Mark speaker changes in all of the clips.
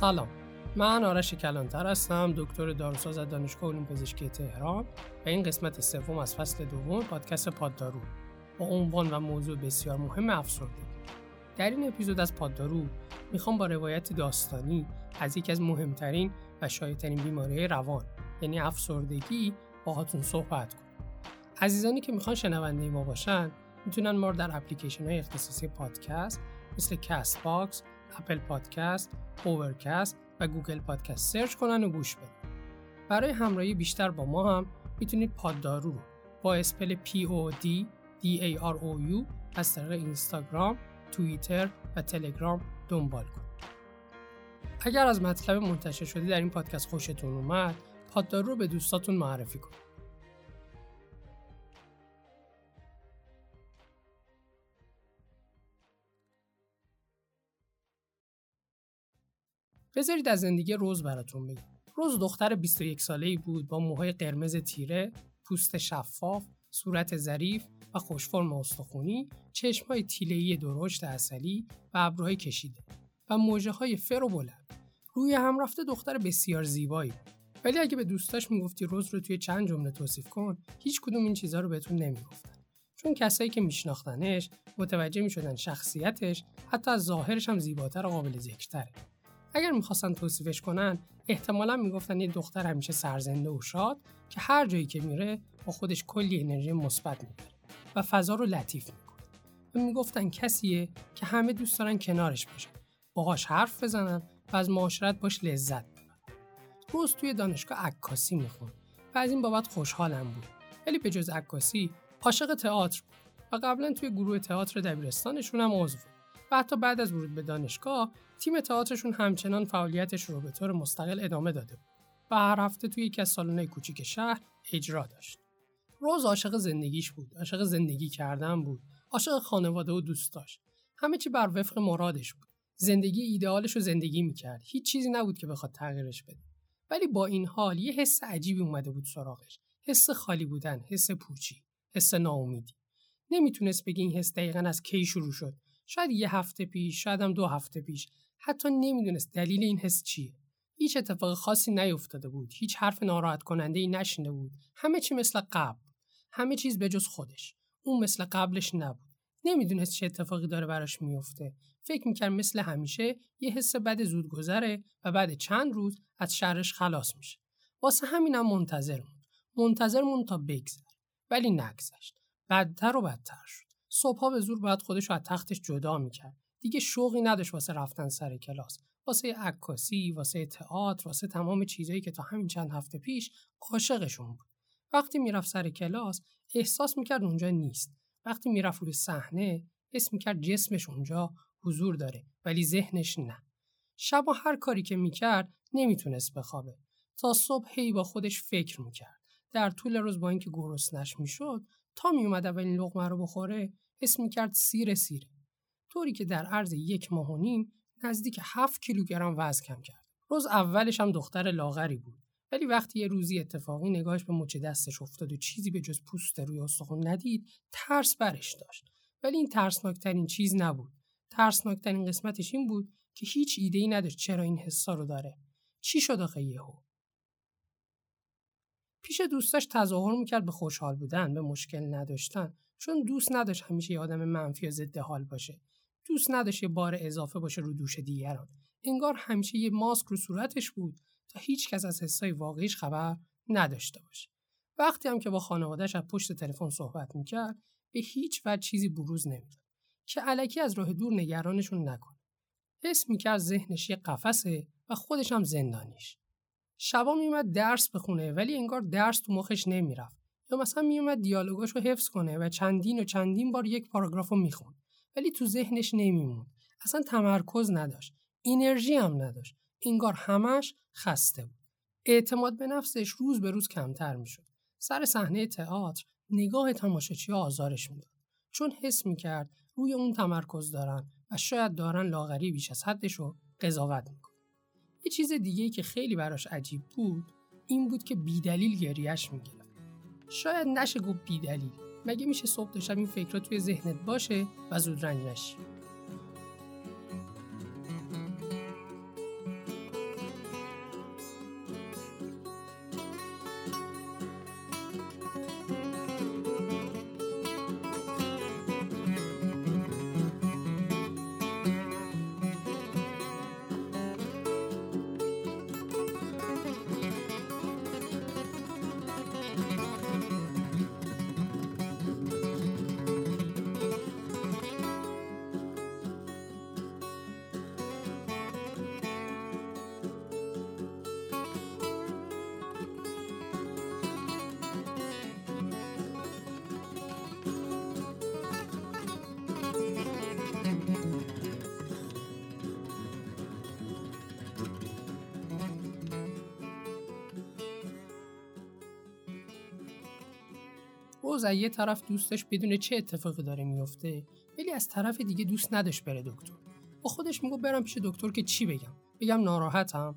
Speaker 1: سلام. من آرش کلانتر هستم دکتر داروساز از دانشگاه علوم پزشکی تهران و این قسمت سوم از فصل دوم پادکست پاددارو. با عنوان و موضوع بسیار مهم افسردگی در این اپیزود از پاددارو می‌خوام با روایت داستانی از یکی از مهمترین و شایعترین بیماری روان یعنی افسردگی باهاتون صحبت کنم. عزیزانی که می‌خوان شنونده ما باشن می‌تونن ما رو در اپلیکیشن های اختصاصی پادکست مثل Castbox، Apple Podcast، Overcast و Google Podcast search کنن و گوش بدن. برای همراهی بیشتر با ما هم می‌تونید پاددارو رو با spell P O D D A R O U از طریق اینستاگرام، توییتر و تلگرام دنبال کنید. اگر از مطلب منتشر شده در این پادکست خوشتون اومد، پاددارو رو به دوستاتون معرفی کنید. بذارید از زندگی روز براتون بگم. روز دختر 21 ساله ای بود با موهای قرمز تیره، پوست شفاف، صورت ظریف و خوشفرم استخونی، چشمهای تیله‌ای درشت اصلی و ابروهای کشیده و موجه های فر و بلند. روی هم رفته دختر بسیار زیبایی. ولی اگه به دوستاش می‌گفتی روز رو توی چند جمله توصیف کن، هیچ کدوم این چیزها رو بهتون نمی‌گفتن. چون کسایی که میشناختنش متوجه می‌شدن شخصیتش حتی از ظاهرش هم زیباتر و قابل ذکرتره. اگر می‌خواستن توصیفش کنن احتمالا می‌گفتن یه دختر همیشه سرزنده و شاد که هر جایی که میره با خودش کلی انرژی مثبت می‌بره و فضا رو لطیف می‌کنه. و می‌گفتن کسیه که همه دوست دارن کنارش باشن باهاش حرف بزنن و از معاشرت باش لذت ببرن. روز توی دانشگاه عکاسی می‌خوند و از این بابت خوشحالم بود. ولی به جز عکاسی عاشق تئاتر بود و قبلا توی گروه تئاتر دبیرستانشون هم عضو و حتی بعد از ورود به دانشگاه تیم تئاترشون همچنان فعالیتش رو به طور مستقل ادامه داده بود و هر هفته توی یکی از سالن‌های کوچیک شهر اجرا داشت. روز عاشق زندگیش بود، عاشق زندگی کردن بود، عاشق خانواده و دوست داشت. همه چی بر وفق مرادش بود. زندگی ایدئالش رو زندگی می‌کرد. هیچ چیزی نبود که بخواد تغییرش بده. ولی با این حال یه حس عجیبی اومده بود سراغش. حس خالی بودن، حس پوچی، حس ناامیدی. نمی‌تونست بگی این حس دقیقا از کی شروع شد شاید یه هفته پیش شاید هم دو هفته پیش. حتی نمی‌دونست دلیل این حس چیه. هیچ اتفاق خاصی نیفتاده بود. هیچ حرف ناراحت کننده ای نشنده بود. همه چی مثل قبل. همه چیز به جز خودش. اون مثل قبلش نبود. نمی‌دونست چه اتفاقی داره براش میفته فکر می‌کرد مثل همیشه یه حس بد زود گذره و بعد چند روز از شرش خلاص میشه. واسه همینم منتظر موند منتظر موند تا بگذر ولی نگذشت. بدتر و بدتر شد. صبحها به زور باید خودش رو از تختش جدا می‌کرد. دیگه شوقی نداشت واسه رفتن سر کلاس. واسه عکاسی واسه تئاتر واسه تمام چیزایی که تا همین چند هفته پیش عاشقشون بود. وقتی می‌رفت سر کلاس احساس می‌کرد اونجا نیست. وقتی می‌رفت روی صحنه حس می‌کرد جسمش اونجا حضور داره ولی ذهنش نه. شبا هر کاری که می‌کرد نمی‌تونست بخوابه. تا صبح هی با خودش فکر می‌کرد. در طول روز با اینکه گرسنش می‌شد تا میومد اولین لقمه رو بخوره حس می‌کرد سیر سیره. طوری که در عرض یک ماه و نیم نزدیک 7 کیلوگرم وزن کم کرد. روز اولش هم دختر لاغری بود. ولی وقتی یه روزی اتفاقی نگاهش به مچ دستش افتاد و چیزی به جز پوست روی استخون ندید ترس برش داشت. ولی این ترسناکترین چیز نبود. ترسناکترین قسمتش این بود که هیچ ایده ای نداشت چرا این حسا رو داره. چی شد آخه یهو؟ پیش دوستاش تظاهر می‌کرد به خوشحال بودن به مشکل نداشتن. چون دوست نداشت همیشه یه آدم منفی و ضد حال باشه. دوست نداشت یه بار اضافه باشه رو دوش دیگران. انگار همیشه یه ماسک رو صورتش بود تا هیچ کس از حسای واقعیش خبر نداشته باشه. وقتی هم که با خانوادهش از پشت تلفن صحبت می‌کرد به هیچ وجه چیزی بروز نمی‌داد. که علکی از راه دور نگرانشون نکنه. حس می‌کرد ذهنش یه قفسه و خودش هم زندانیش. شبا میومد درس بخونه ولی انگار درس تو مخش نمی‌رفت. یا مثلا میومد دیالوگاش رو حفظ کنه و چندین و چندین بار یک پاراگراف رو می‌خوند ولی تو ذهنش نمیموند. اصلا تمرکز نداشت. انرژی هم نداشت. انگار همش خسته بود. اعتماد به نفسش روز به روز کمتر می‌شد. سر صحنه تئاتر نگاه تماشاچی آزارش می‌داد. چون حس می‌کرد روی اون تمرکز دارن و شاید دارن لاغری بیش از حدش رو قضاوت می‌کنن. یه چیز دیگه که خیلی براش عجیب بود این بود که بیدلیل گریهش می‌گرفت. شاید نشه گفت بیدلیل مگه میشه صبح شب این فکرها توی ذهنت باشه و زود رنج نشی. از یه طرف دوست داشت بدون چه اتفاقی داره میفته ولی از طرف دیگه دوست نداشت بره دکتر. با خودش میگو برم پیش دکتر که چی بگم؟ بگم ناراحتم.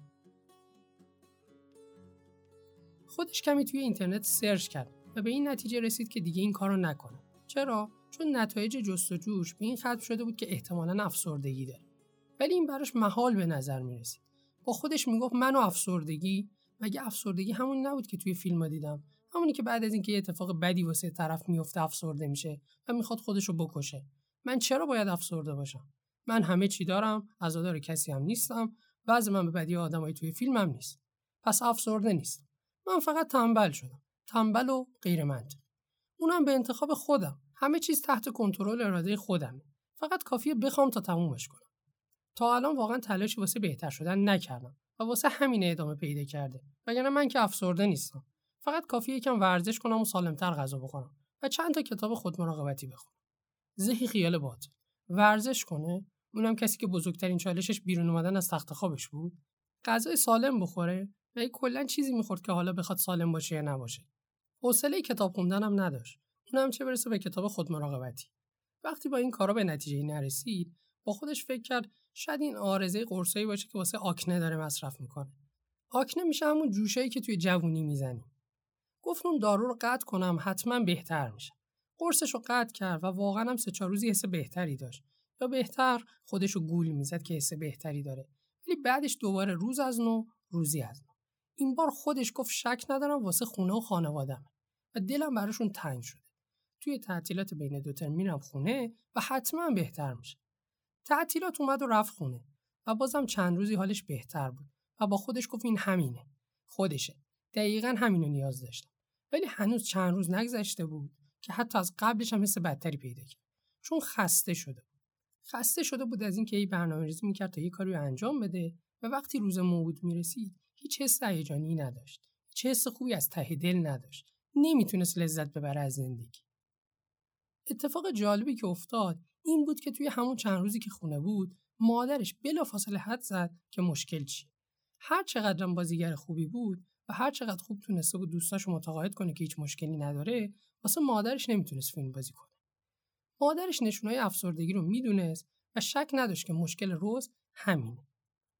Speaker 1: خودش کمی توی اینترنت سرچ کرد و به این نتیجه رسید که دیگه این کارو نکنه. چرا؟ چون نتایج جستجوش به این ختم شده بود که احتمالا افسردگی داره. ولی این براش محال به نظر می‌رسید. با خودش می‌گفت من و افسردگی؟ مگه افسردگی همون نبود که توی فیلم دیدم؟ همونی که بعد از اینکه یه اتفاق بدی واسه طرف میفته افسرده میشه و می‌خواد خودش رو بکشه. من چرا باید افسرده باشم؟ من همه چی دارم عزادار کسی هم نیستم بعض من به بدی آدمایی توی فیلمم نیست. پس افسرده نیست. من فقط تنبل شدم. تنبل و غیر اونم به انتخاب خودم. همه چیز تحت کنترل اراده خودمه. فقط کافیه بخوام تا تمومش کنم. تا الان واقعا تلاشی واسه بهتر شدن نکردم و واسه همین ادامه پیدا کرده. وگرنه من که افسرده نیستم. فقط کافیه یکم ورزش کنم و سالمتر غذا بخورم و چند تا کتاب خودمراقبتی بخونم. ذهی خیال باطل ورزش کنه؟ اونم کسی که بزرگترین چالشش بیرون اومدن از تخت خوابش بود؟ غذای سالم بخوره؟ و کلا چیزی می‌خورد که حالا بخواد سالم باشه یا نباشه. حوصله کتاب خوندن هم نداشت. اونم چه برسه به کتاب خودمراقبتی وقتی با این کارا به نتیجه نرسید با خودش فکر کرد شاید این آرزه قرصایی باشه که واسه آکنه داره مصرف می‌کنه. آکنه میشه همون جوشایی که توی جوونی می‌زنی. گفت اون دارو رو قطع کنم حتما بهتر میشه. قرصش رو قطع کرد و واقعا هم سه چهار روزی حس بهتری داشت. یا بهتر خودش رو گول می‌زد که حس بهتری داره. ولی بعدش دوباره روز از نو روزی از نو. این بار خودش گفت شک ندارم واسه خونه و خانوادمه و دلم براشون تنگ شده. توی تعطیلات بین دو ترم میرم خونه و حتما بهتر میشه. تعطیلات اومد و رفت خونه. و بازم چند روزی حالش بهتر بود. و با خودش گفت این همینه. خودشه. دقیقا همینو نیاز داشتم. ولی هنوز چند روز نگذشته بود که حتی از قبلش هم حس بدتری پیدا کرد. چون خسته شده بود. خسته شده بود از اینکه ای برنامه ریزی می‌کرد تا یه کاری رو انجام بده و وقتی روز موعود می‌رسید هیچ حس هیجانی نداشت. هیچ حس خوبی از ته دل نداشت. نمی‌تونست لذت ببره از زندگی. اتفاق جالبی که افتاد این بود که توی همون چند روزی که خونه بود مادرش بلافاصله حد زد که مشکل چیه. هر چقدرم بازیگر خوبی بود هر چقدر خوب تونسته بود دوستاشو متقاعد کنه که هیچ مشکلی نداره واسه مادرش نمی‌تونست فیلم بازی کنه. مادرش نشونای افسردگی رو می‌دونست و شک نداشت که مشکل روز همینه.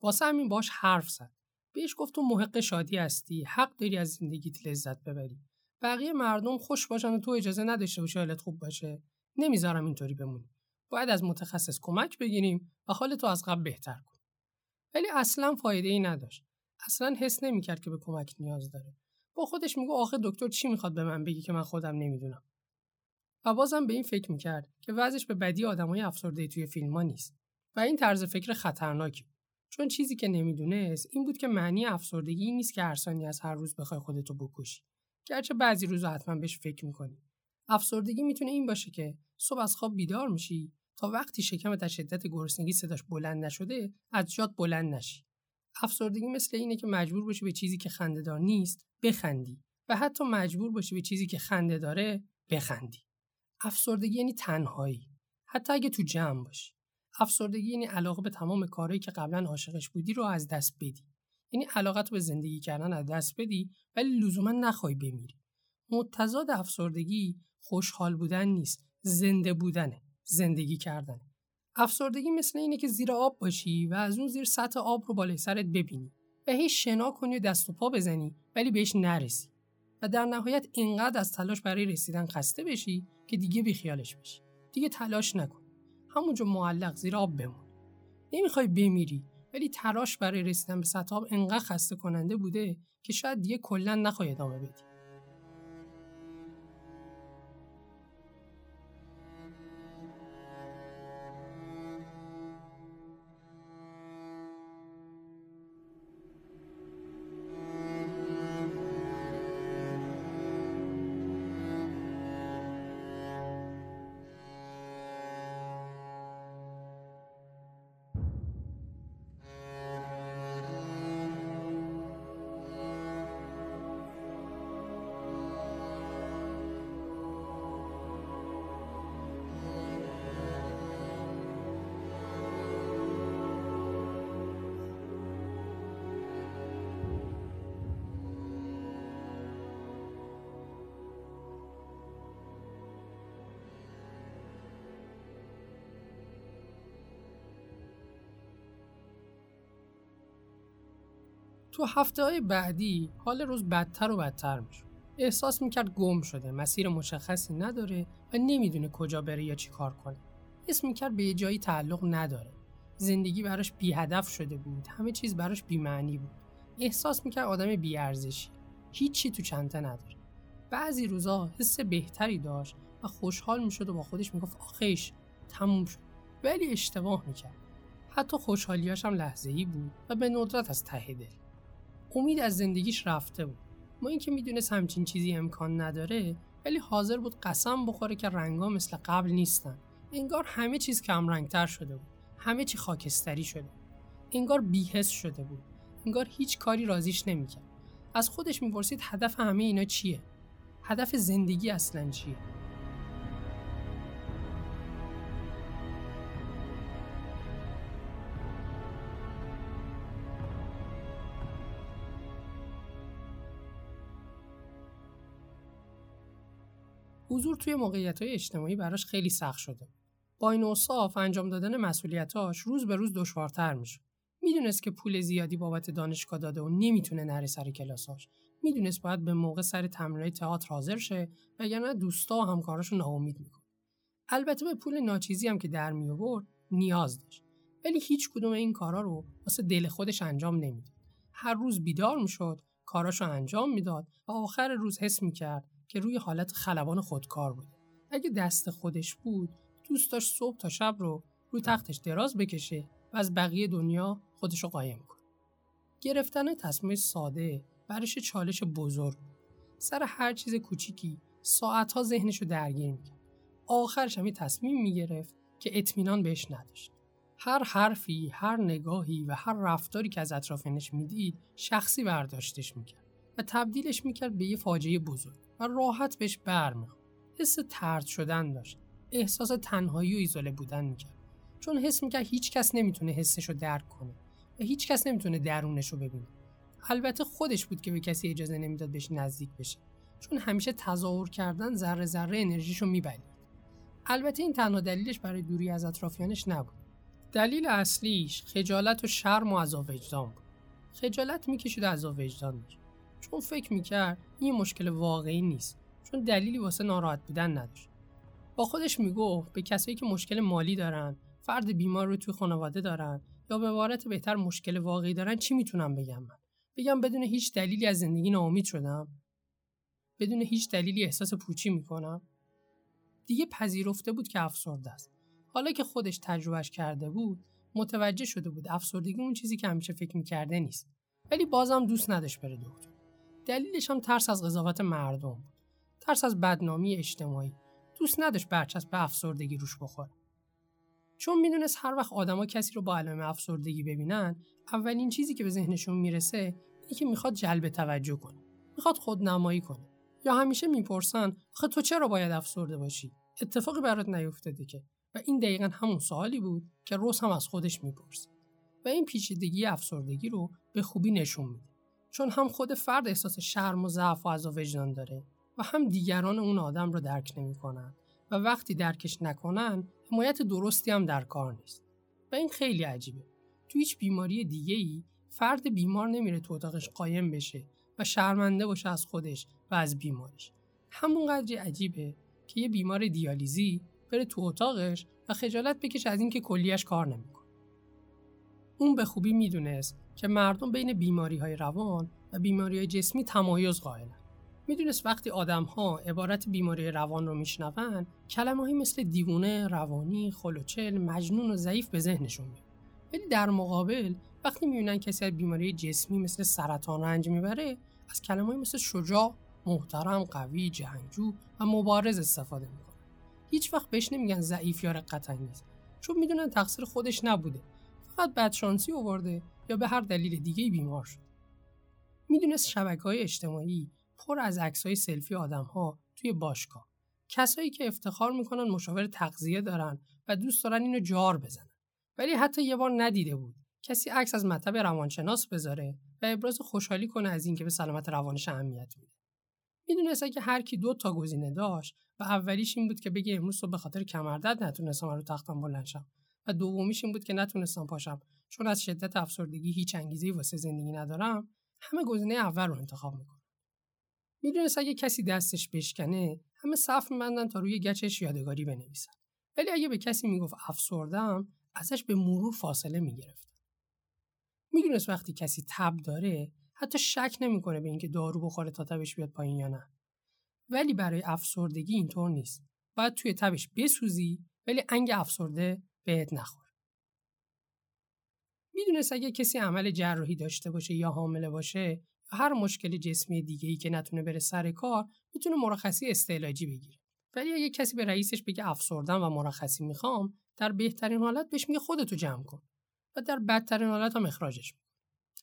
Speaker 1: واسه همین باش حرف زد. بهش گفت تو محق شادی هستی حق داری از زندگیت لذت ببری. بقیه مردم خوش باشن و تو اجازه نداشته باشی حالت خوب باشه. نمی‌ذارم اینطوری بمونی. باید از متخصص کمک بگیریم و حال تو از قبل بهتر کن. ولی اصلا فایده ای نداشت. اصلا حس نمی‌کرد که به کمک نیاز داره. با خودش میگه آخه دکتر چی می‌خواد به من بگی که من خودم نمی‌دونم؟ و بازم به این فکر می‌کرد که وضعش به بدی آدمای افسرده توی فیلم ها نیست. و این طرز فکر خطرناکی چون چیزی که نمی‌دونست این بود که معنی افسردگی نیست که هر از هر روز بخوای خودتو بکشی. گرچه بعضی روزا حتما بهش فکر می‌کنی. افسردگی می‌تونه این باشه که صبح از خواب بیدار میشی تا وقتی شکمت از شدت گرسنگی صداش بلند نشده از جات بلند نشی. افسردگی مثل اینه که مجبور باشی به چیزی که خندهدار نیست بخندی و حتی مجبور باشی به چیزی که خنده داره بخندی. افسردگی یعنی تنهایی. حتی اگه تو جمع باشی. افسردگی یعنی علاقه به تمام کارهایی که قبلا عاشقش بودی رو از دست بدی. یعنی علاقت به زندگی کردن از دست بدی ولی لزوما نخوای بمیری. متضاد افسردگی خوشحال بودن نیست زنده بودنه زندگی کردن افسردگی مثل اینه که زیر آب باشی و از اون زیر سطح آب رو بالای سرت ببینی و هی شنا کنی و دست و پا بزنی ولی بهش نرسی و در نهایت اینقدر از تلاش برای رسیدن خسته بشی که دیگه بیخیالش بشی. دیگه تلاش نکن. همونجا معلق زیر آب بمون. نمی‌خوای بمیری ولی تراش برای رسیدن به سطح آب انقدر خسته کننده بوده که شاید دیگه کلا نخوای ادامه بدی. تو هفته های بعدی حال روز بدتر و بدتر میشه احساس می‌کرد گم شده مسیر مشخصی نداره و نمی‌دونه کجا بره یا چی کار کنه. اسم می‌کرد به یه جایی تعلق نداره. زندگی براش بی هدف شده بود همه چیز براش بی معنی بود. احساس می‌کرد آدم بی ارزشی هیچی تو چنته نداره. بعضی روزا حس بهتری داشت و خوشحال می‌شد و با خودش می‌گفت آخیش تموم شد. ولی اشتباه می‌کرد. حتی خوشحالیاش هم لحظه ای بود و به ندرت از ته دل. امید از زندگیش رفته بود. ما اینکه می‌دونست همچین چیزی امکان نداره ولی حاضر بود قسم بخوره که رنگا مثل قبل نیستن. انگار همه چیز کم رنگتر شده بود. همه چی خاکستری شده انگار بیهس شده بود. انگار هیچ کاری رازیش نمی‌کرد. از خودش می‌پرسید هدف همه اینا چیه؟ هدف زندگی اصلا چیه؟ حضور توی موقعیت های اجتماعی براش خیلی سخت شده. با این اوصاف انجام دادن مسئولیتاش روز به روز دشوارتر میشه. می‌دونست که پول زیادی بابت دانشگاه داده و نمی‌تونه نره سر کلاساش. می‌دونست باید به موقع سر تمرینای تئاتر حاضر شه وگرنه دوستا و همکاراشو ناامید می‌کنه. البته به پول ناچیزی هم که در می نیاز داشت. ولی هیچ کدوم این کارا رو واسه دل خودش انجام نمی‌داد. هر روز بیدار می‌شد، کاراشو انجام می‌داد و آخر روز حس می‌کرد که روی حالت خلبان خودکار بوده. اگه دست خودش بود دوست داشت صبح تا شب رو روی تختش دراز بکشه و از بقیه دنیا خودش رو قایم کنه. گرفتن تصمیم ساده برش چالش بزرگ سر هر چیز کوچیکی ساعتها ذهنش رو درگیر می‌کرد. آخرش هم تصمیم می‌گرفت که اطمینان بهش نداشت. هر حرفی، هر نگاهی و هر رفتاری که از اطرافینش می‌دید شخصی برداشتش می‌کرد و تبدیلش می‌کرد به یه فاجعه بزرگ. و راحت بهش برمیخورد. حس ترد شدن داشت. احساس تنهایی و ایزوله بودن می‌کرد. چون حس می‌کرد هیچ کس نمی‌تونه حسش رو درک کنه و هیچ کس نمی‌تونه درونش رو ببینه. البته خودش بود که به کسی اجازه نمی‌داد بهش نزدیک بشه. چون همیشه تظاهر کردن ذره ذره انرژیشو میبلید. البته این تنها دلیلش برای دوری از اطرافیانش نبود. دلیل اصلیش خجالت و شرم و عذاب وجدان بود. خجالت می‌کشید عذاب وجدان چون فکر می‌کرد این مشکل واقعی نیست چون دلیلی واسه ناراحت بودن نداشت. با خودش می‌گفت به کسایی که مشکل مالی دارن فرد بیمار رو توی خانواده دارن یا به عبارت بهتر مشکل واقعی دارن چی می‌تونم بگم من؟ بگم بدون هیچ دلیلی از زندگی ناامید شدم؟ بدون هیچ دلیلی احساس پوچی می‌کنم؟ دیگه پذیرفته بود که افسرده است. حالا که خودش تجربهش کرده بود متوجه شده بود افسردگی اون چیزی که همیشه فکر می‌کرده نیست. ولی بازم دوست نداشت بره دکتر. دلیلش هم ترس از قضاوت مردم بود. ترس از بدنامی اجتماعی. دوست نداشت برچسب به افسردگی روش بخوره. چون می‌دونست هر وقت آدما کسی رو با علائم افسردگی ببینن اولین چیزی که به ذهنشون می‌رسه اینه که می‌خواد جلب توجه کنه. می‌خواد خودنمایی کنه. یا همیشه می‌پرسن آخه تو چرا باید افسرده باشی؟ اتفاقی برات نیفتاده که. و این دقیقا همون سوالی بود که روز هم از خودش می‌پرسه و این پیچیدگی افسردگی رو به خوبی نشون میده. چون هم خود فرد احساس شرم و ضعف و عذاب وجدان داره و هم دیگران اون آدم رو درک نمی‌کنن و وقتی درکش نکنن حمایت درستی هم در کار نیست. و این خیلی عجیبه. تو هیچ بیماری دیگه ای فرد بیمار نمیره تو اتاقش قایم بشه و شرمنده باشه از خودش و از بیمارش. همون قدری عجیبه که یه بیمار دیالیزی بره تو اتاقش و خجالت بکشه از اینکه کلیش کار نمی‌کنه. اون به خوبی می‌دونست که مردم بین بیماری های روان و بیماری های جسمی تمایز قائلن. می‌دونست وقتی آدم ها عبارت بیماری روان رو میشنون کلمه مثل دیوونه، روانی، خلوچل، مجنون و ضعیف به ذهنشون میاد. ولی در مقابل وقتی می‌بینن کسی از بیماری جسمی مثل سرطان رنج می‌بره از کلمه مثل شجاع، محترم، قوی، جنگجو و مبارز استفاده می‌کنن. هیچ وقت بهش نمیگن ضعیف یا رقت چون می‌دونن تقصیر خودش نبوده. فقط بدشانسی آورده یا به هر دلیل دیگه بیمار شد. می‌دونست شبکه های اجتماعی پر از عکس های سلفی آدم ها توی باشگاه. کسایی که افتخار می‌کنن مشاور تغذیه دارن و دوست دارن اینو جار بزنن. ولی حتی یه بار ندیده بود. کسی عکس از مطب روانشناس بذاره و ابراز خوشحالی کنه از اینکه به سلامت روانش اهمیت میده. می‌دونست که هر کی دو تا گزینه داشت و اولیش این بود که بگه امروز صبح به خاطر کمردرد نتونستم رو تختم بلند شم و دومیش این بود که نتونستم پاشم. چون از شدت افسردگی هیچ انگیزه واسه زندگی ندارم همه گزینه اول رو انتخاب می‌کنن می‌دونست اگه کسی دستش بشکنه همه صف میبندن تا روی گچش یادگاری بنویسن. ولی اگه به کسی می‌گفت افسردم ازش به مرور فاصله می‌گرفت. می‌دونست وقتی کسی تب داره حتی شک نمی‌کنه به اینکه دارو بخوره تا تبش بیاد پایین یا نه. ولی برای افسردگی اینطور نیست. باید توی تبش بسوزی ولی انگ افسرده بهت نخور. می‌دونست اگه کسی عمل جراحی داشته باشه یا حامله باشه یا هر مشکل جسمی دیگه ای که نتونه بره سر کار می‌تونه مرخصی استعلاجی بگیره. ولی اگه کسی به رئیسش بگه افسردم و مرخصی می‌خوام در بهترین حالت بهش میگه خودتو جمع کن و در بدترین حالت هم اخراجش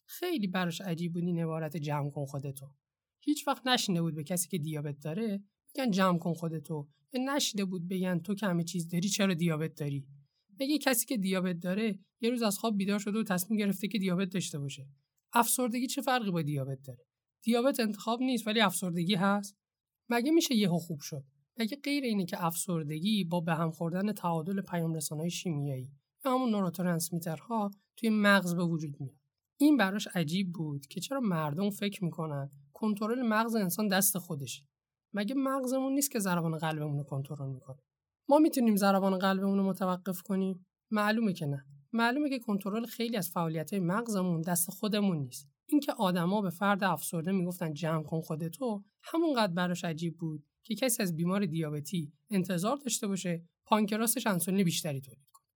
Speaker 1: خیلی براش عجیب بود این عبارت جمع کن خودتو. هیچ وقت نشینده بود به کسی که دیابت داره بگن جمع کن خودتو. نشیده بود بگن تو که همه چیز داری چرا دیابت داری؟ بگه کسی که دیابت داره یه روز از خواب بیدار شده و تصمیم گرفته که دیابت داشته باشه. افسردگی چه فرقی با دیابت داره؟ دیابت انتخاب نیست ولی افسردگی هست؟ مگه میشه یهو خوب شد؟ مگه غیر اینه که افسردگی با به هم خوردن تعادل پیام رسانهای شیمیایی یا همون نوروترانسمیترها توی مغز به وجود میاد؟ این براش عجیب بود که چرا مردم فکر می‌کنن کنترل مغز انسان دست خودشه؟ مگه مغزمون نیست که ضربان قلبمون رو کنترل می‌کنه؟ ما می‌تونیم ضربان قلبمون رو متوقف کنیم. معلومه که نه. معلومه که کنترل خیلی از فعالیت مغزمون دست خودمون نیست. اینکه آدما به فرد افسرده می‌گفتن جمع کن خودتو همونقدر براش عجیب بود که کسی از بیمار دیابتی انتظار داشته باشه پانکراسش انسولین بیشتری تولید کنه.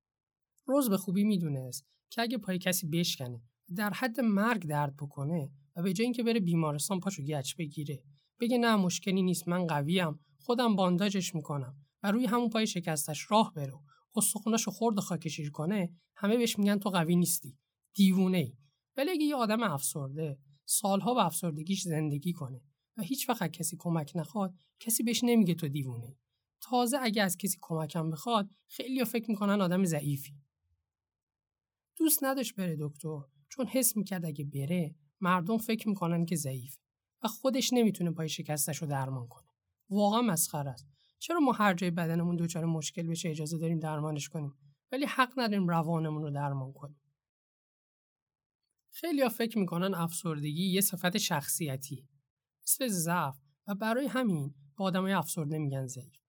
Speaker 1: روز به خوبی می‌دونست که اگه پای کسی بشکنه در حد مرگ درد بکنه و به جای اینکه بره بیمارستان پاشو گچ بگیره بگه نه مشکلی نیست من قویم خودم بانداجش می‌کنم. و روی همون پای شکستش راه بره استخوناشو خورد و خاکشیر کنه همه بهش میگن تو قوی نیستی. دیوونه ای ولی اگه یه آدم افسرده سالها به افسردگیش زندگی کنه و هیچ وقت کسی کمک نخواد کسی بهش نمیگه تو دیوونه ای. تازه اگه از کسی کمکم بخواد خیلی فکر می‌کنن آدم ضعیفی. دوست نداشت بره دکتر چون حس می‌کرد اگه بره مردم فکر می‌کنن که ضعیف و خودش نمی‌تونه پای شکستش رو درمان کنه. واقعا مسخره است. چرا ما هر جای بدنمون دچار مشکل بشه اجازه داریم درمانش کنیم؟ ولی حق نداریم روانمون رو درمان کنیم. خیلی ها فکر می‌کنن افسردگی یه صفت شخصیتی. مثل ضعف و برای همین با آدمای افسرده میگن ضعیف.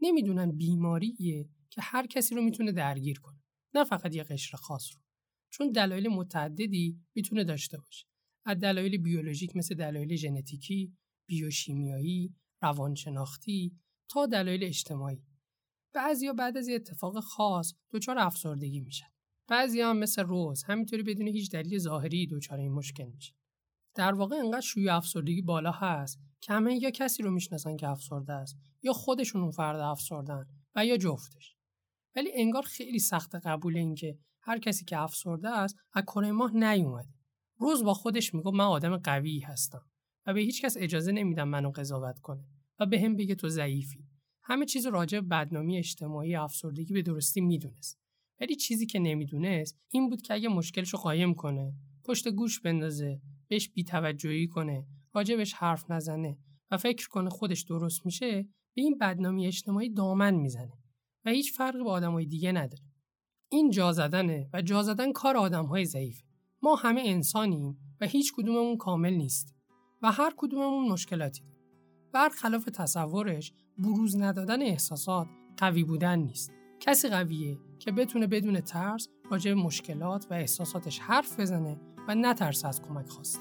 Speaker 1: نمی‌دونن بیماریه که هر کسی رو می‌تونه درگیر کنه نه فقط یه قشر خاص رو. چون دلایل متعددی می‌تونه داشته باشه. از دلایل بیولوژیک مثل دلایل ژنتیکی بیوشیمیایی روانشناختی تا دلایل اجتماعی. بعضیا بعد از یه اتفاق خاص دچار افسردگی میشن. بعضی هم مثل روز همینطوری بدون هیچ دلیل ظاهری دچار این مشکل میشن. در واقع انقدر شوی افسردگی بالا هست که همه یا کسی رو می‌شناسن که افسرده است یا خودشون اون فرد افسردن و یا جفتش. ولی انگار خیلی سخت قبول این که هر کسی که افسرده است از کره ماه نیومده. روز با خودش میگه من آدم قوی هستم و به هیچ کس اجازه نمیدم منو قضاوت کنه. و به هم بگه تو ضعیفی. همه چیز راجع بدنامی اجتماعی افسردگی به درستی می‌دونست. ولی چیزی که نمی‌دونست این بود که اگه مشکلش رو قایم کنه پشت گوش بندازه بهش بیتوجهی کنه راجبش حرف نزنه و فکر کنه خودش درست میشه به این بدنامی اجتماعی دامن می‌زنه و هیچ فرقی با آدمای دیگه نداره. این جا زدنه و جا زدن کار آدمهای ضعیفه. ما همه انسانیم و هیچ کدوممون کامل نیست و هر کدوممون مشکلاتی برخلاف تصورش بروز ندادن احساسات قوی بودن نیست. کسی قویه که بتونه بدون ترس راجع مشکلات و احساساتش حرف بزنه و نترسه از کمک خواست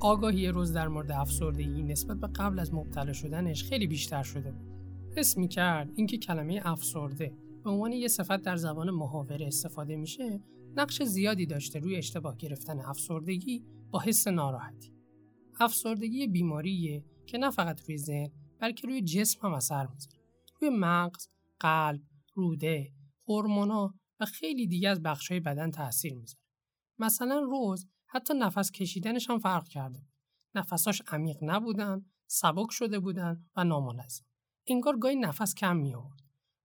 Speaker 1: آگاهی روز در مورد افسردگی نسبت به قبل از مبتلا شدنش خیلی بیشتر شده بود. حس کرد اینکه کلمه افسرده به عنوان یه صفت در زبان محاوره استفاده میشه نقش زیادی داشته روی اشتباه گرفتن افسردگی با حس ناراحتی. افسردگی بیماریه که نه فقط روی ذهن بلکه روی جسم هم اثر می‌ذاره. روی مغز، قلب، روده، هورمونا و خیلی دیگه از بخشهای بدن تاثیر می‌ذاره. مثلا روز حتی نفس کشیدنش هم فرق کرده بود. نفساش عمیق نبودن، سبک شده بودن و نامنظم. انگار گاهی نفس کم می آورد.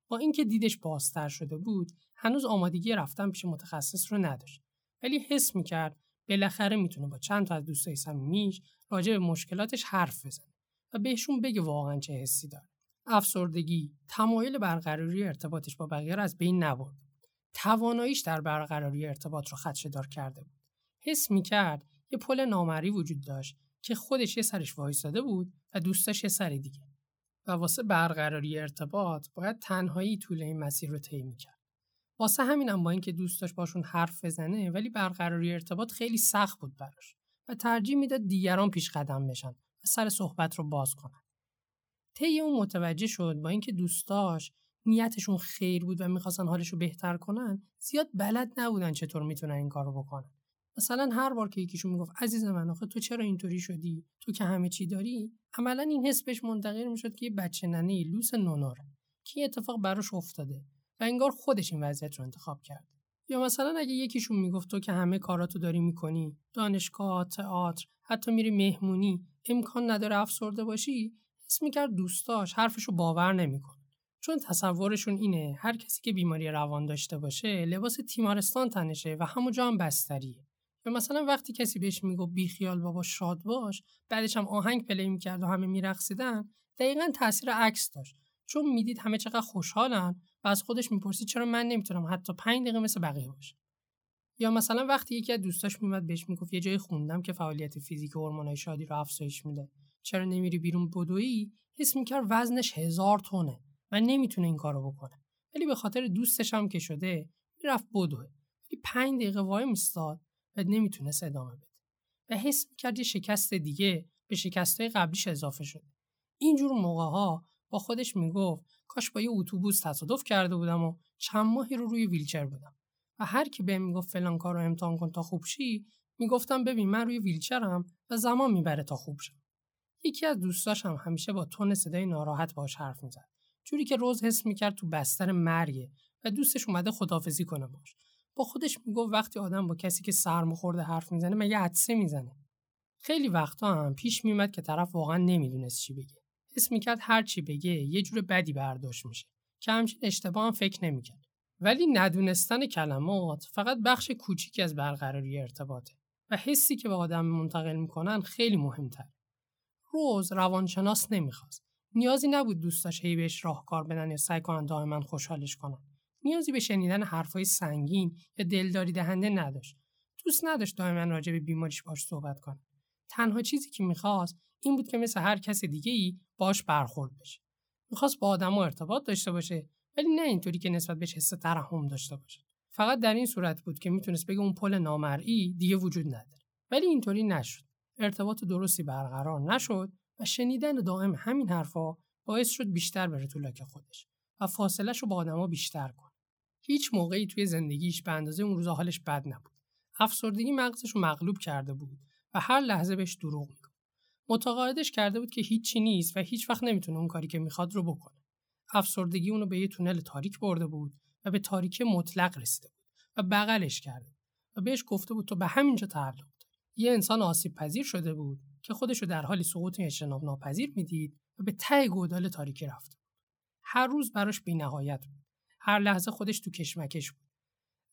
Speaker 1: با اینکه دیدش بازتر شده بود، هنوز آمادگی رفتن پیش متخصص رو نداشت. ولی حس می‌کرد بالاخره می‌تونه با چند تا از دوستای صمیمیش راجع به مشکلاتش حرف بزنه و بهشون بگه واقعا چه حسی داره. افسردگی تمایل برقراری ارتباطش با بقیه را از بین نبرد. تواناییش در برقراری ارتباط رو خدشه‌دار کرده بود. حس می‌کرد یه پل نامری وجود داشت که خودش یه سرش وایساده بود و دوستاش یه سر دیگه. و واسه برقراری ارتباط باید تنهایی طول این مسیر رو طی می‌کرد. واسه همینم با اینکه دوست داشت باشون حرف بزنه ولی برقراری ارتباط خیلی سخت بود براش و ترجیح می‌داد دیگران پیش قدم بشن و سر صحبت رو باز کنن. طی اون متوجه شد با اینکه دوستاش نیتشون خیر بود و می‌خواستن حالش رو بهتر کنن زیاد بلد نبودن چطور می‌تونن این کارو بکنن مثلا هر بار که یکیشون می‌گفت عزیز من آخه تو چرا اینطوری شدی؟ تو که همه چی داری؟ عملا این حس بهش منتقل می‌شد که یه بچه ننه لوس نونوره که اتفاق براش افتاده و انگار خودش این وضعیت رو انتخاب کرد. یا مثلا اگه یکیشون می‌گفت تو که همه کاراتو داری می‌کنی دانشگاه تئاتر حتی میری مهمونی امکان نداره افسرده باشی؟ حس می‌کرد دوستاش حرفشو باور نمی‌کنه. چون تصورشون اینه هر کسی که بیماری روان داشته باشه لباس تیمارستان تنشه و همونجا هم بستریه. مثلا وقتی کسی بهش میگو بیخیال بابا شاد باش بعدش هم آهنگ پلی می‌کرد و همه میرقصیدن دقیقا تاثیر عکس داشت. چون می‌دید همه چقدر خوشحالن و از خودش می‌پرسید چرا من نمی‌تونم حتی پنج دقیقه مثل بقیه باشم یا مثلا وقتی یکی از دوستاش میومد بهش می‌گفت یه جایی خوندم که فعالیت فیزیک هورمونای شادی رو افزایش میده. چرا نمیری بیرون بدویی؟ حس می‌کرد وزنش هزار تونه و نمی‌تونه این کارو بکنه. ولی به خاطر دوستش هم که شده می‌رفت بدوه. ولی پنج دقیقه وای میستاد و نمی‌تونست ادامه بده. و حس می‌کرد یه شکست دیگه به شکستهای قبلیش اضافه شده. اینجور موقع ها با خودش می‌گفت کاش با یه اتوبوس تصادف کرده بودم و چند ماهی رو روی ویلچر بودم. و هر کی بهم می‌گفت فلان کار رو امتحان کن تا خوب شی می‌گفتم ببین من روی ویلچرم و زمان می‌بره تا خوب شم. یکی از دوستاشم هم همیشه با تون صدای ناراحت باش حرف می‌زد. جوری که روز حس می‌کرد تو بستر مرگه و دوستش اومده خدافزی کنه باش با خودش می‌گفت وقتی آدم با کسی که سرمخورده حرف می‌زنه مگه عدسه می‌زنه؟ خیلی وقتا هم پیش میومد که طرف واقعا نمی‌دونست چی بگه. حس می‌کرد هر چی بگه یه جور بدی برداشت میشه. که همچین اشتباه هم فکر نمی‌کرد. ولی ندونستن کلمات فقط بخش کوچیکی از برقراری ارتباطه. و حسی که به آدم منتقل می‌کنن خیلی مهمتر روز روانشناس نمی‌خواست. نیازی نبود دوستاش هی بهش راهکار بدن یا سعی کنن دائما خوشحالش کنن. نیازی به شنیدن حرفای سنگین یا دلداری دهنده نداشت. دوست نداشت دائما راجع به بیماریش باش صحبت کنه. تنها چیزی که می‌خواست این بود که مثل هر کس دیگه ای باش برخورد بشه. می‌خواست با آدما ارتباط داشته باشه ولی نه اینطوری که نسبت بهش حس ترحم داشته باشه. فقط در این صورت بود که می‌تونست بگه اون پل نامرئی دیگه وجود نداره. ولی اینطوری نشد. ارتباط درستی برقرار نشد و شنیدن دائم همین حرفا باعث شد بیشتر بره تو خودش و فاصلهش رو با آدما بیشتر کنه. هیچ موقعی توی زندگیش به اندازه اون روزا حالش بد نبود. افسردگی مغزش رو مغلوب کرده بود و هر لحظه بهش دروغ می‌گفت. متقاعدش کرده بود که هیچی نیست و هیچ وقت نمی‌تونه اون کاری که می‌خواد رو بکنه. افسردگی اونو به یه تونل تاریک برده بود و به تاریکی مطلق رسیده بود و بغلش کرده و بهش گفته بود تو به همینجا تعلق داری یه انسان آسیب پذیر شده بود که خودش رو در حالی سقوط اجتناب ناپذیر می‌دید و به ته گودال تاریکی رفته هر روز براش بینهایت بود. هر لحظه خودش تو کشمکش بود.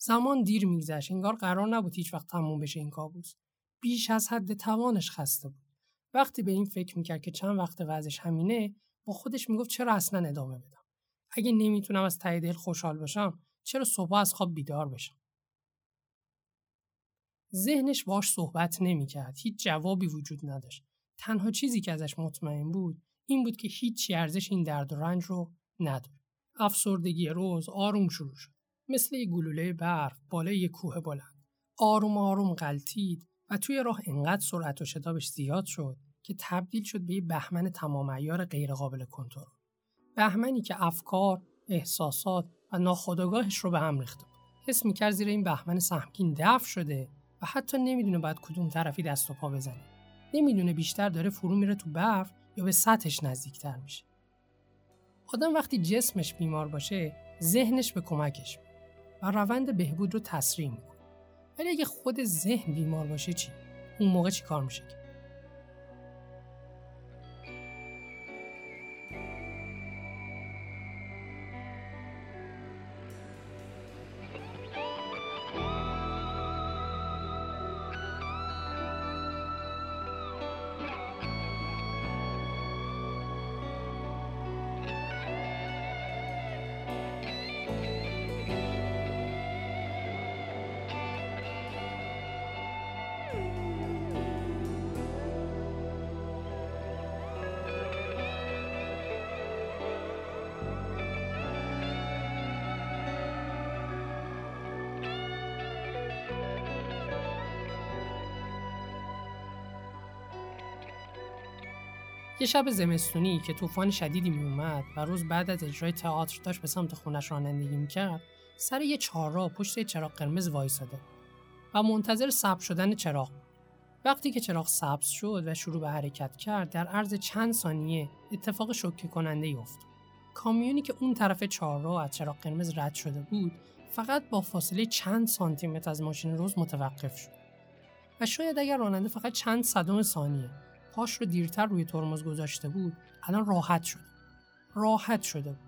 Speaker 1: زمان دیر میگذشت. انگار قرار نبود هیچ وقت تموم بشه این کابوس. بیش از حد توانش خسته بود. وقتی به این فکر می‌کرد که چند وقت وضعش همینه با خودش می‌گفت چرا اصلا ادامه بدم؟ اگه نمی‌تونم از ته دل خوشحال باشم چرا صبح از خواب بیدار بشم؟ ذهنش باش صحبت نمی‌کرد. هیچ جوابی وجود نداشت. تنها چیزی که ازش مطمئن بود این بود که هیچ ارزش این درد و رنج رو نداره. افسردگی روز آروم شروع شد مثل یک گلوله برف بالای یک کوه بلند آروم آروم غلطید و توی راه انقدر سرعت و شتابش زیاد شد که تبدیل شد به یه بهمن تمام غیر غیرقابل کنترل. بهمنی که افکار، احساسات و ناخودآگاهش رو به هم ریخته بود. حس می‌کرد زیر این بهمن سهمگین دفع شده و حتی نمی‌دونه باید کدوم طرفی دست و پا بزنه. نمی‌دونه بیشتر داره فرو میره تو برف یا به سطحش نزدیکتر میشه. آدم وقتی جسمش بیمار باشه ذهنش به کمکش و روند بهبود رو تسریع می‌کنه. ولی اگه خود ذهن بیمار باشه چی؟ اون موقع چی کار میشه یه شب زمستونی که طوفان شدیدی میومد و روز بعد از اجرای تئاتر داشت به سمت خونش رانندگی می‌کرد سر یه چهارراه پشت چراغ قرمز وایساده و منتظر سبز شدن چراغ وقتی که چراغ سبز شد و شروع به حرکت کرد در عرض چند ثانیه اتفاق شوکه کننده افتاد. کامیونی که اون طرف چهارراه از چراغ قرمز رد شده بود فقط با فاصله چند سانتی متر از ماشین روز متوقف شد. و شاید اگر راننده فقط چند صدم ثانیه پاش رو دیرتر روی ترمز گذاشته بود الان راحت شده راحت شده بود.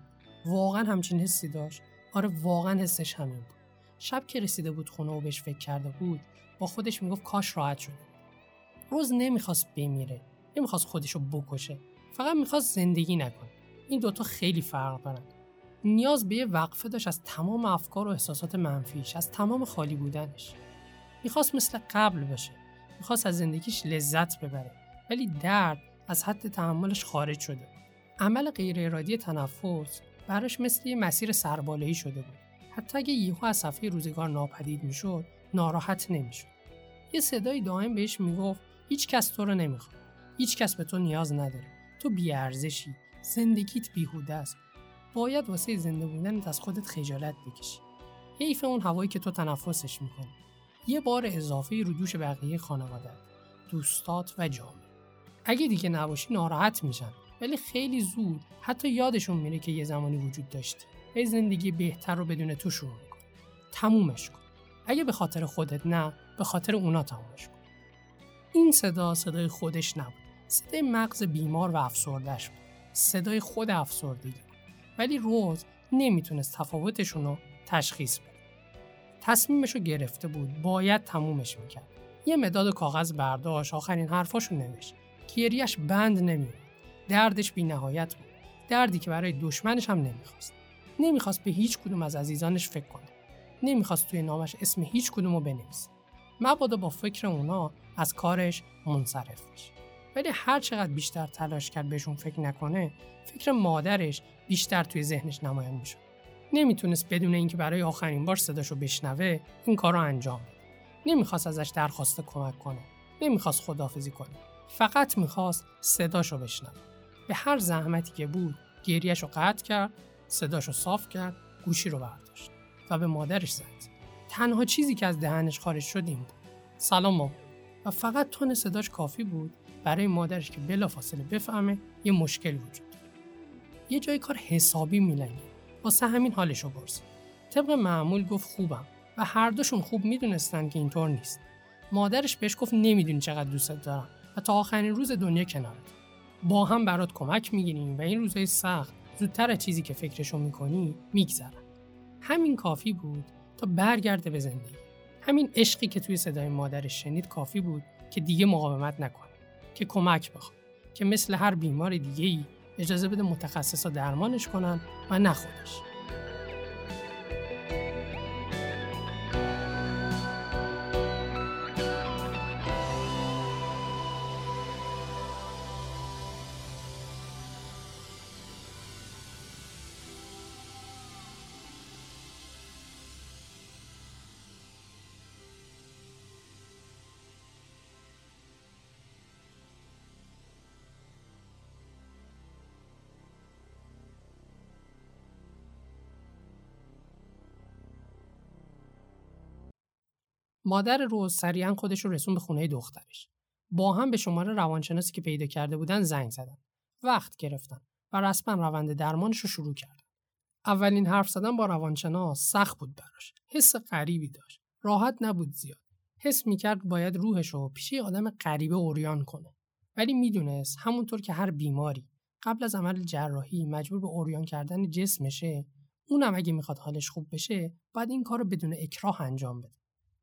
Speaker 1: واقعا همچین حسی داشت. آره واقعا حسش همین بود. شب که رسیده بود خونه و بهش فکر کرده بود با خودش می‌گفت کاش راحت شده روز نمی‌خواست بمیره نمی‌خواست خودش رو بکشه. فقط می‌خواست زندگی نکنه. این دوتا خیلی فرق دارن. نیاز به یه وقفه داشت از تمام افکار و احساسات منفیش از تمام خالی بودنش. می‌خواست مثل قبل باشه. می‌خواست از زندگیش لذت ببره. ولی درد از حد تحملش خارج شده. عمل غیر ارادی تنفس براش مثل یه مسیر سربالایی شده بود. حتی اگه یهو از صفحه روزگار ناپدید می‌شد ناراحت نمی‌شد. یه صدایی دائم بهش می‌گفت هیچ کس تو رو نمی‌خواد. هیچ کس به تو نیاز نداره. تو بیارزشی. زندگیت بیهوده است. باید واسه زنده بودنت از خودت خجالت بکشی. حیف اون هوایی که تو تنفسش می‌کنی. یه بار اضافه رو دوش بقیه خانواده دوستات و جامعه. اگه دیگه نباشی ناراحت میشن. ولی خیلی زود حتی یادشون میره که یه زمانی وجود داشتی. ای زندگی بهتر رو بدون تو شروع میکن تمومش کن. اگه به خاطر خودت نه به خاطر اونا تمومش کن. این صدا صدای خودش نبود. صدای مغز بیمار و افسردهش بود. صدای خود افسردگی. ولی روز نمی‌تونست تفاوتشون رو تشخیص بده. تصمیمش رو گرفته بود. باید تمومش می‌کرد. یه مداد کاغذ برداشت. آخرین حرفاشو نوشت. گریش بند نمیاد دردش بی نهایت بود. دردی که برای دشمنش هم نمی‌خواست. نمی‌خواست به هیچ کدوم از عزیزانش فکر کنه. نمی‌خواست توی نامش اسم هیچ کدوم رو بنویسه. مبادا با فکر اونا از کارش منصرف بشه ولی هر چقدر بیشتر تلاش کرد بهشون فکر نکنه فکر مادرش بیشتر توی ذهنش نمایان می‌شد. نمی‌تونست بدون اینکه برای آخرین بار صداشو بشنوه این کار رو انجام بده. نمی‌خواست ازش درخواست کمک کنه. نمی‌خواست خدافزی کنه. فقط می‌خواست صداشو بشنوه. به هر زحمتی که بود گریهش رو قطع کرد صداشو صاف کرد گوشی رو برداشت و به مادرش زد. تنها چیزی که از دهنش خارج شد این بود. سلام مام و فقط تون صداش کافی بود برای مادرش که بلافاصله بفهمه یه مشکل وجود داره. یه جای کار حسابی میلنگه. واسه همین حالشو پرسید طبق معمول گفت خوبم. و هر دوشون خوب می‌دونستن که اینطور نیست. مادرش بهش گفت نمی‌دونی چقدر دوستت دارم. تا آخرین روز دنیا کنارت. با هم برات کمک می‌گیریم و این روزهای سخت زودتر از چیزی که فکرشو می‌کنی میگذرن همین کافی بود تا برگرده به زندگی. همین عشقی که توی صدای مادرش شنید کافی بود که دیگه مقاومت نکنه که کمک بخواد که مثل هر بیمار دیگه ای اجازه بده متخصصا درمانش کنن و نه مادر روز سریعا خودش رو رسون به خونه دخترش. با هم به شماره روانشناسی که پیدا کرده بودن زنگ زدن. وقت گرفتن و رسما روند درمانش رو شروع کردن. اولین حرف زدن با روانشناس سخت بود براش. حس غریبی داشت. راحت نبود زیاد. حس می‌کرد باید روحش رو پیش آدم غریبه اوریان کنه. ولی می‌دونست همونطور که هر بیماری قبل از عمل جراحی مجبور به اوریان کردن جسمشه اونم اگه می‌خواد حالش خوب بشه باید این کار بدون اکراه انجام بده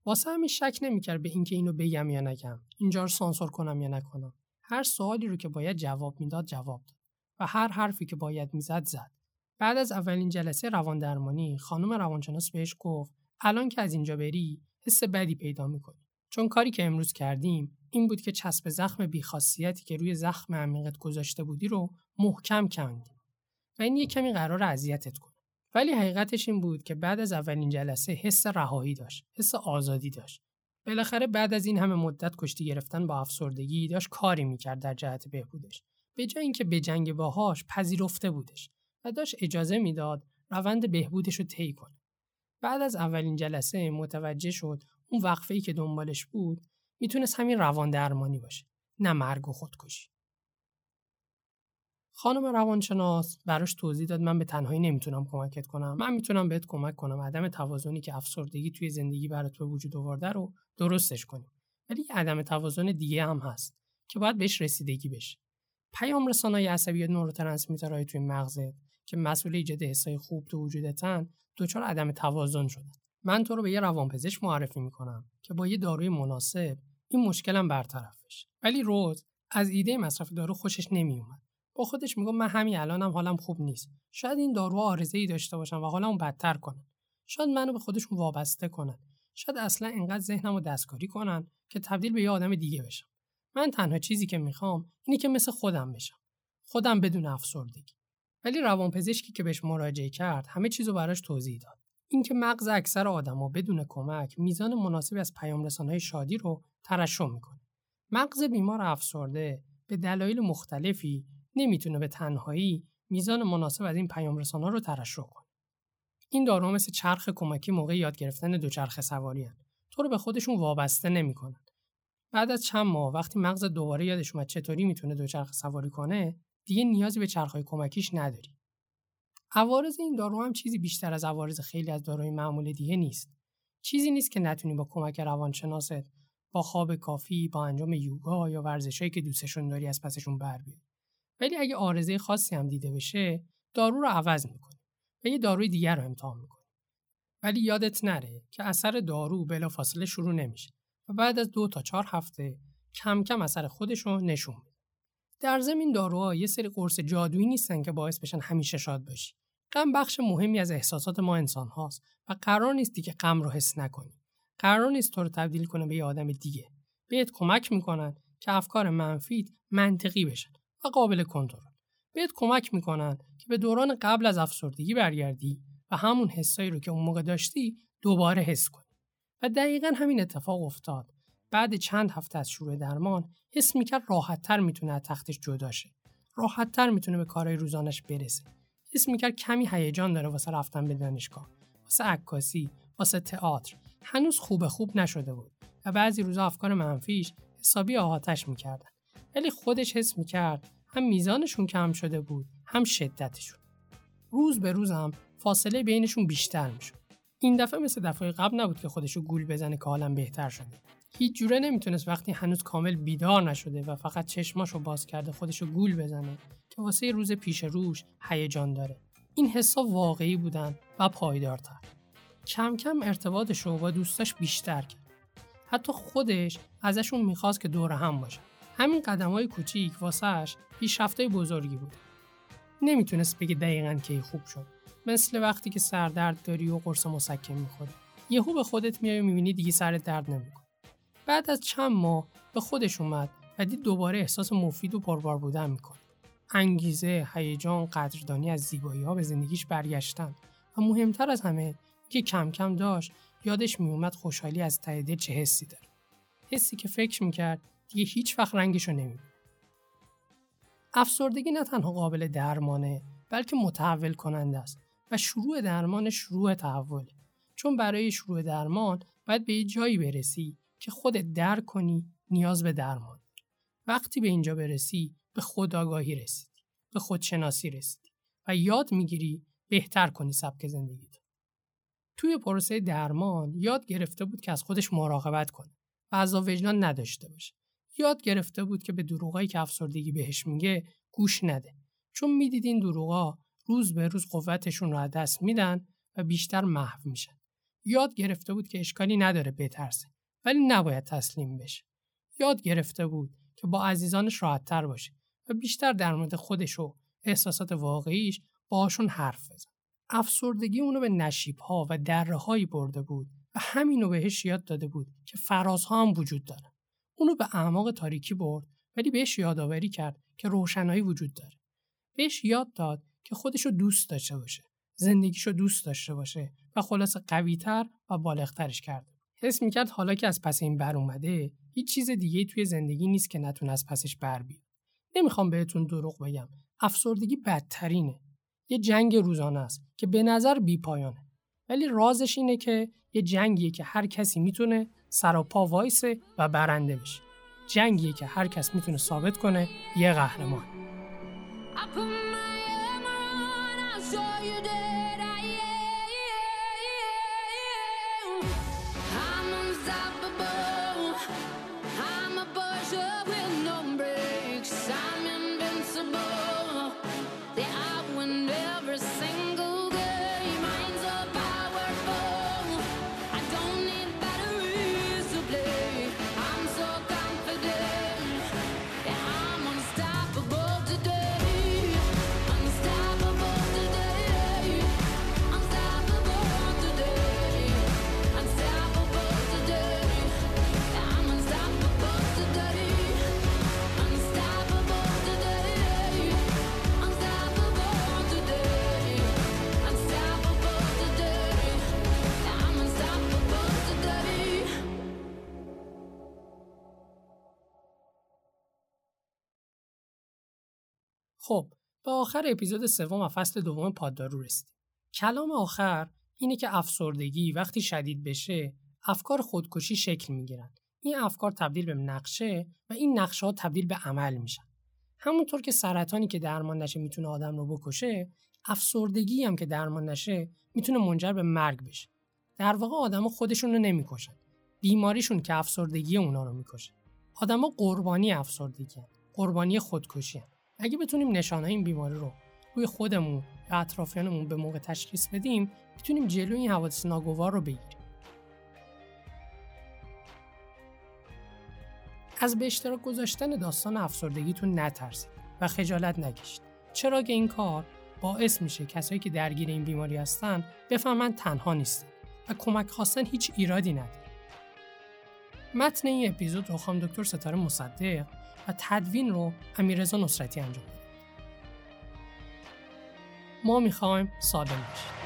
Speaker 1: واسه همین شک نمی‌کرد به اینکه اینو بگم یا نگم. اینجا رو سانسور کنم یا نکنم. هر سوالی رو که باید جواب می‌داد جواب داد. و هر حرفی که باید می‌زد زد. بعد از اولین جلسه روان درمانی خانم روانشناس بهش گفت الان که از اینجا بری حس بدی پیدا می‌کنی. چون کاری که امروز کردیم این بود که چسب زخم بیخاصیتی که روی زخم عمیقت گذاشته بودی رو محکم کندیم. و این یه کمی قرار اذیتت کنه. ولی حقیقتش این بود که بعد از اولین جلسه حس رهایی داشت حس آزادی داشت. بالاخره بعد از این همه مدت کشتی گرفتن با افسردگی داشت کاری می‌کرد در جهت بهبودش. به جای اینکه به جنگ باهاش پذیرفته بودش و داشت اجازه می‌داد روند بهبودش رو طی کنه. بعد از اولین جلسه متوجه شد اون وقفه ای که دنبالش بود می‌تونست همین روان درمانی باشه نه مرگ و خودکشی. خانم روانشناس براش توضیح داد من به تنهایی نمی‌تونم کمکت کنم. من می‌تونم بهت کمک کنم. عدم توازنی که افسردگی توی زندگی برات به وجود آورده رو درستش کنیم ولی عدم توازن دیگه هم هست که باید بهش رسیدگی بشه. پیام رسانای عصبی نوروترانسمیترهای توی مغزت که مسئول ایجاد حسای خوب تو وجودتن دچار عدم توازن شدن. من تو رو به یه روانپزشک معرفی می‌کنم که با یه داروی مناسب این مشکلم برطرف بشه. ولی روز از ایده مصرف دارو خوشش نمیومد با خودش میگم من همین الانم حالم خوب نیست. شاید این دارو آرزه ای داشته باشن و حالمو بدتر کنن. شاید منو به خودشون وابسته کنن. شاید اصلا اینقدر ذهنمو دستکاری کنن که تبدیل به یه آدم دیگه بشم. من تنها چیزی که می‌خوام اینه که مثل خودم بشم. خودم بدون افسردگی. ولی روانپزشکی که بهش مراجعه کرد همه چیزو براش توضیح داد. اینکه مغز اکثر آدما بدون کمک میزان مناسبی از پیام های شادی رو ترشح می‌کنه. مغز بیمار افسرده به دلایل مختلفی نمی‌تونه به تنهایی میزان مناسب از این پیام ها رو ترشح کنه. این دارو مثل چرخ کمکی موقع یاد گرفتن دوچرخه سواری هن. تو رو به خودشون وابسته نمی‌کنن. بعد از چند ماه وقتی مغز دوباره یادش اومد چطوری می‌تونه دوچرخه سواری کنه دیگه نیازی به چرخهای کمکیش نداری. عوارض این دارو هم چیزی بیشتر از عوارض خیلی از داروهای معمول دیگه نیست. چیزی نیست که نتونی با کمک روانشناست با خواب کافی با انجام یوگا یا ورزشهایی که دوستشون داری از پسشون بر بیاری. ولی اگه آرزه خاصی هم دیده بشه دارو رو عوض می‌کنه و یه داروی دیگر رو امتحان می‌کنه ولی یادت نره که اثر دارو بلا فاصله شروع نمیشه و بعد از دو تا چهار هفته کم کم اثر خودش رو نشون میده. در ضمن داروها یه سری قرص جادویی نیستن که باعث بشن همیشه شاد باشی. غم بخش مهمی از احساسات ما انسان هاست و قرار نیستی که غم رو حس نکنی. قرار نیست تو رو تبدیل کنه به یه آدم دیگه. بهت کمک می‌کنن که افکار منفیت منطقی بشن. و قابل کنترل. بهت کمک می‌کنن که به دوران قبل از افسردگی برگردی و همون حسایی رو که اون موقع داشتی دوباره حس کنی. و دقیقا همین اتفاق افتاد. بعد چند هفته از شروع درمان حس می‌کرد راحتتر می‌تونه از تختش جدا شه. راحتتر می‌تونه به کارهای روزانش برسه. حس می‌کرد کمی هیجان داره واسه رفتن به دانشگاه واسه عکاسی واسه تئاتر. هنوز خوب خوب نشده بود و بعضی روزا افکار منفیش حسابی آهاتش می‌کردن. ولی خودش حس می‌کرد هم میزانشون کم شده بود هم شدتشون. روز به روز هم فاصله بینشون بیشتر می‌شد. این دفعه مثل دفعه قبل نبود که خودشو گول بزنه که حالم بهتر شده. هیچ جوره نمی‌تونست وقتی هنوز کامل بیدار نشده و فقط چشماشو باز کرده خودشو گول بزنه که واسه روز پیش روش هیجان داره. این حسا واقعی بودن و پایدارتر. کم کم ارتباطش با دوستاش بیشتر کرد. حتی خودش ازشون می‌خواست که دور هم باشن همین قدم های کوچیک واسهش پیشرفته بزرگی بود. نمی‌تونست بگه دقیقا کی خوب شد. مثل وقتی که سردرد داری و قرص مسکن می‌خوری. یهو به خودت میای و می‌بینی دیگه سر درد. بعد از چند ماه به خودش اومد و دید دوباره احساس مفید و پربار بودن می‌کنه. انگیزه، هیجان، قدردانی از زیبایی ها به زندگیش برگشتن و مهمتر از همه که کم کم داشت یادش میومد خوشحالی از ته چه حسی داره. حسی که فکر می‌کرد دیگه هیچ وقت رنگش رو نمی‌بینه. افسردگی نه تنها قابل درمانه بلکه متحول کننده است و شروع درمان شروع تحوله. چون برای شروع درمان باید به یه جایی برسی که خودت درک کنی نیاز به درمان. وقتی به اینجا برسی به خودآگاهی رسیدی به خودشناسی رسیدی و یاد می‌گیری بهتر کنی سبک زندگیت. توی پروسه درمان یاد گرفته بود که از خودش مراقبت کنه و از وجدان نداشته باشه. یاد گرفته بود که به دروغایی که افسردگی بهش میگه گوش نده. چون می‌دید این دروغا روز به روز قوتشون رو از دست میدن و بیشتر محو میشن. یاد گرفته بود که اشکالی نداره بترسه ولی نباید تسلیم بشه. یاد گرفته بود که با عزیزانش راحتتر باشه و بیشتر در مورد خودش و احساسات واقعیش باشون حرف بزن. افسردگی اونو به نشیبها و دره برده بود و همینو بهش یاد داده بود که فرازها هم وجود داره اونو به اعماق تاریکی برد ولی بهش یادآوری کرد که روشنایی وجود داره. بهش یاد داد که خودشو دوست داشته باشه زندگیشو دوست داشته باشه و خلاص قویتر و بالغترش کرده حس می‌کرد حالا که از پس این بر اومده هیچ چیز دیگه توی زندگی نیست که نتونه از پسش بر بیاد. نمی‌خوام بهتون دروغ بگم افسردگی بدترینه. یه جنگ روزانه است که به نظر بیپایانه. ولی رازش اینه که یه جنگیه که هر کسی می‌تونه سر و پا وایسه و برنده بشه. جنگیه که هر کس می‌تونه ثابت کنه یه قهرمان. خب به آخر اپیزود سوم و فصل دوم پاددارو رسیدیم. کلام آخر اینه که افسردگی وقتی شدید بشه افکار خودکشی شکل می‌گیرن. این افکار تبدیل به نقشه و این نقشه ها تبدیل به عمل میشن. همونطور که سرطانی که درمان نشه می‌تونه آدم رو بکشه افسردگی هم که درمان نشه می‌تونه منجر به مرگ بشه. در واقع آدما خودشون رو نمی‌کشن. بیماریشون که افسردگی اونا رو می‌کشه. آدما قربانی افسردگی قربانی خودکشی اگه بتونیم نشانه این بیماری رو روی خودمون و اطرافیانمون به موقع تشخیص بدیم می‌تونیم جلوی این حوادث ناگوار رو بگیریم. از به اشتراک گذاشتن داستان افسردگیتون نترسید و خجالت نکشید. چرا که این کار باعث میشه کسایی که درگیر این بیماری هستن بفهمن تنها نیستن و کمک خواستن هیچ ایرادی نداره متن این اپیزود رو خواهم دکتر ستاره مصدق و تدوین رو امیرزا نصرتی انجام داد. ما می‌خوایم سالم باشیم.